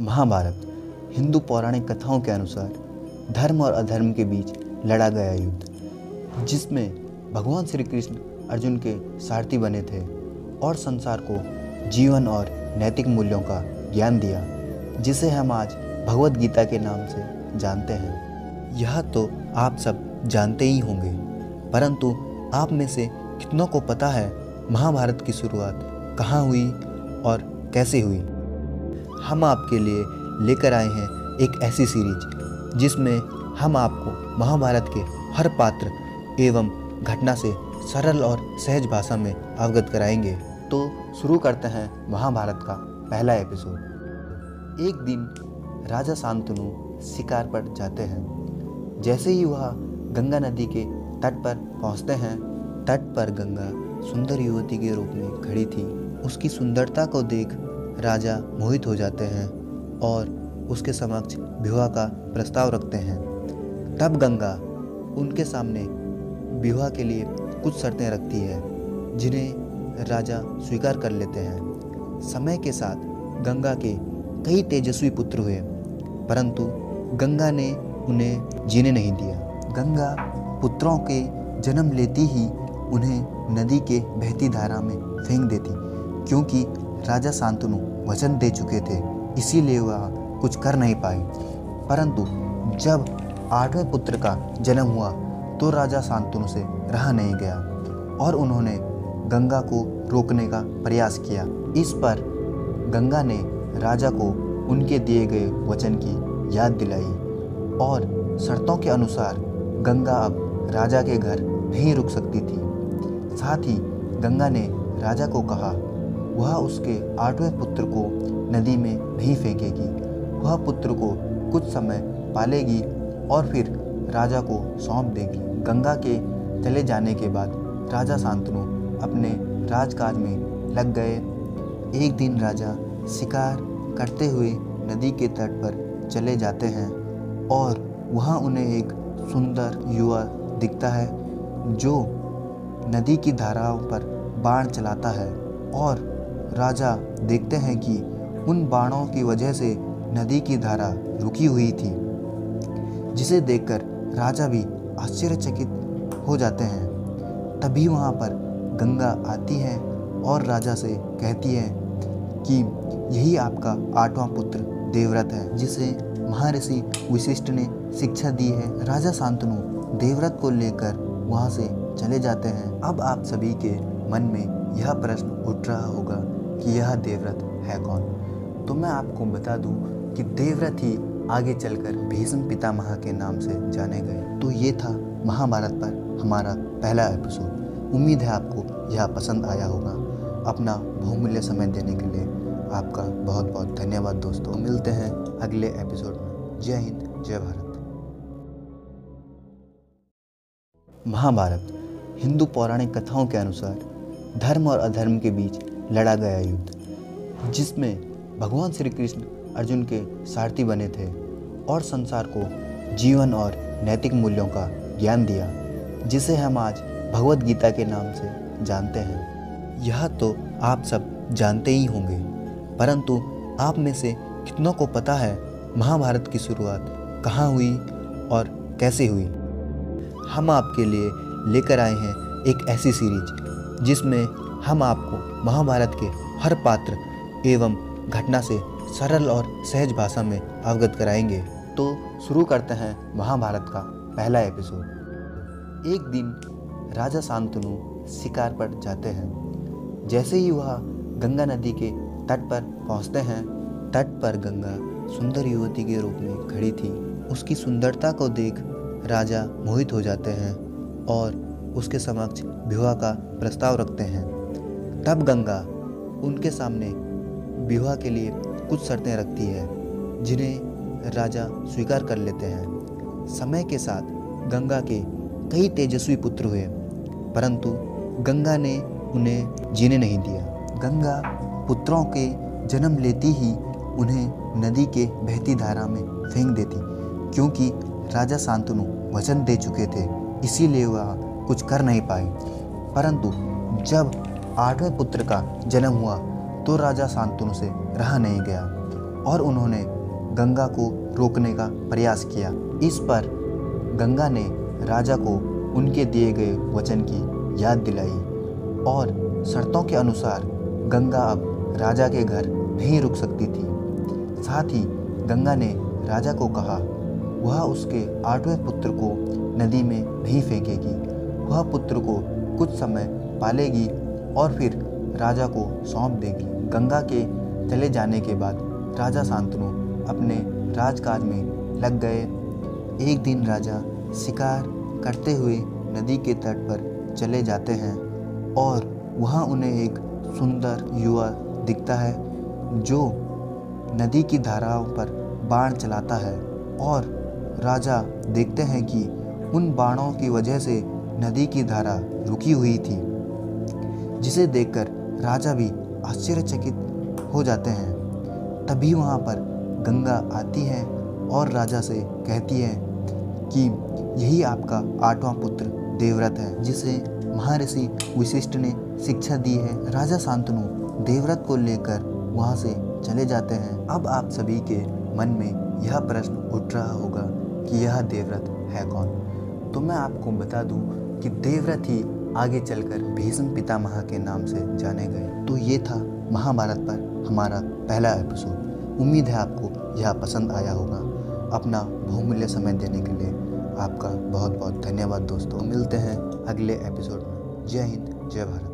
महाभारत हिंदू पौराणिक कथाओं के अनुसार धर्म और अधर्म के बीच लड़ा गया युद्ध, जिसमें भगवान श्री कृष्ण अर्जुन के सारथी बने थे और संसार को जीवन और नैतिक मूल्यों का ज्ञान दिया, जिसे हम आज भगवत गीता के नाम से जानते हैं। यह तो आप सब जानते ही होंगे, परंतु आप में से कितनों को पता है महाभारत की शुरुआत कहाँ हुई और कैसे हुई? हम आपके लिए लेकर आए हैं एक ऐसी सीरीज़ जिसमें हम आपको महाभारत के हर पात्र एवं घटना से सरल और सहज भाषा में अवगत कराएँगे। तो शुरू करते हैं महाभारत का पहला एपिसोड एक दिन राजा शांतनु शिकार पर जाते हैं। जैसे ही वह गंगा नदी के तट पर पहुँचते हैं, तट पर गंगा सुंदर युवती के रूप में खड़ी थी। उसकी सुंदरता को देख राजा मोहित हो जाते हैं और उसके समक्ष विवाह का प्रस्ताव रखते हैं। तब गंगा उनके सामने विवाह के लिए कुछ शर्तें रखती है, जिन्हें राजा स्वीकार कर लेते हैं। समय के साथ गंगा के कई तेजस्वी पुत्र हुए, परंतु गंगा ने उन्हें जीने नहीं दिया। गंगा पुत्रों के जन्म लेती ही उन्हें नदी के बहती धारा में फेंक देती, क्योंकि राजा शांतनु वचन दे चुके थे, इसीलिए वह कुछ कर नहीं पाई। परंतु जब आठवें पुत्र का जन्म हुआ तो राजा शांतनु से रहा नहीं गया और उन्होंने गंगा को रोकने का प्रयास किया। इस पर गंगा ने राजा को उनके दिए गए वचन की याद दिलाई और शर्तों के अनुसार गंगा अब राजा के घर नहीं रुक सकती थी। साथ ही गंगा ने राजा को कहा वह उसके आठवें पुत्र को नदी में नहीं फेंकेगी। वह पुत्र को कुछ समय पालेगी और फिर राजा को सौंप देगी। गंगा के चले जाने के बाद राजा शांतनु अपने राजकाज में लग गए। एक दिन राजा शिकार करते हुए नदी के तट पर चले जाते हैं और वहाँ उन्हें एक सुंदर युवा दिखता है, जो नदी की धाराओं पर बाण चलाता है और राजा देखते हैं कि उन बाणों की वजह से नदी की धारा रुकी हुई थी, जिसे देखकर राजा भी आश्चर्यचकित हो जाते हैं। तभी वहाँ पर गंगा आती है और राजा से कहती है कि यही आपका आठवां पुत्र देवव्रत है, जिसे महर्षि विशिष्ट ने शिक्षा दी है। राजा शांतनु देवव्रत को लेकर वहाँ से चले जाते हैं। अब आप सभी के मन में यह प्रश्न उठ रहा होगा कि यह देवव्रत है कौन? तो मैं आपको बता दूँ कि देवव्रत ही आगे चलकर भीष्म पितामह के नाम से जाने गए। तो ये था महाभारत पर हमारा पहला एपिसोड उम्मीद है आपको यह पसंद आया होगा। अपना बहुमूल्य समय देने के लिए आपका बहुत बहुत धन्यवाद दोस्तों। मिलते हैं अगले एपिसोड में। जय हिंद, जय भारत। महाभारत, हिंदू पौराणिक कथाओं के अनुसार धर्म और अधर्म के बीच लड़ा गया युद्ध, जिसमें भगवान श्री कृष्ण अर्जुन के सारथी बने थे और संसार को जीवन और नैतिक मूल्यों का ज्ञान दिया, जिसे हम आज भगवत गीता के नाम से जानते हैं। यह तो आप सब जानते ही होंगे, परंतु आप में से कितनों को पता है महाभारत की शुरुआत कहाँ हुई और कैसे हुई? हम आपके लिए लेकर आए हैं एक ऐसी सीरीज़, जिसमें हम आपको महाभारत के हर पात्र एवं घटना से सरल और सहज भाषा में अवगत कराएँगे। तो शुरू करते हैं महाभारत का पहला एपिसोड। एक दिन राजा शांतनु शिकार पर जाते हैं। जैसे ही वह गंगा नदी के तट पर पहुँचते हैं, तट पर गंगा सुंदर युवती के रूप में खड़ी थी। उसकी सुंदरता को देख राजा मोहित हो जाते हैं और उसके समक्ष विवाह का प्रस्ताव रखते हैं। तब गंगा उनके सामने विवाह के लिए कुछ शर्तें रखती है, जिन्हें राजा स्वीकार कर लेते हैं। समय के साथ गंगा के कई तेजस्वी पुत्र हुए, परंतु गंगा ने उन्हें जीने नहीं दिया। गंगा पुत्रों के जन्म लेती ही उन्हें नदी के बहती धारा में फेंक देती, क्योंकि राजा शांतनु वचन दे चुके थे, इसीलिए वह कुछ कर नहीं पाए परंतु जब आठवें पुत्र का जन्म हुआ तो राजा शांतनु से रहा नहीं गया और उन्होंने गंगा को रोकने का प्रयास किया। इस पर गंगा ने राजा को उनके दिए गए वचन की याद दिलाई और शर्तों के अनुसार गंगा अब राजा के घर नहीं रुक सकती थी। साथ ही गंगा ने राजा को कहा, वह उसके आठवें पुत्र को नदी में नहीं फेंकेगी। वह पुत्र को कुछ समय पालेगी और फिर राजा को सौंप देगी। गंगा के चले जाने के बाद राजा शांतनु अपने राजकाज में लग गए। एक दिन राजा शिकार करते हुए नदी के तट पर चले जाते हैं और वहाँ उन्हें एक सुंदर युवा दिखता है, जो नदी की धाराओं पर बाण चलाता है और राजा देखते हैं कि उन बाणों की वजह से नदी की धारा रुकी हुई थी। जिसे देखकर राजा भी आश्चर्यचकित हो जाते हैं। तभी वहाँ पर गंगा आती है और राजा से कहती है कि यही आपका आठवां पुत्र देवव्रत है, जिसे महर्षि विशिष्ट ने शिक्षा दी है। राजा शांतनु देवव्रत को लेकर वहाँ से चले जाते हैं। अब आप सभी के मन में यह प्रश्न उठ रहा होगा कि यह देवव्रत है कौन? तो मैं आपको बता दूँ कि देवव्रत ही आगे चलकर भीष्म पितामह के नाम से जाने गए। तो ये था महाभारत पर हमारा पहला एपिसोड उम्मीद है आपको यह पसंद आया होगा। अपना बहुमूल्य समय देने के लिए आपका बहुत बहुत धन्यवाद दोस्तों। मिलते हैं अगले एपिसोड में। जय हिंद, जय भारत।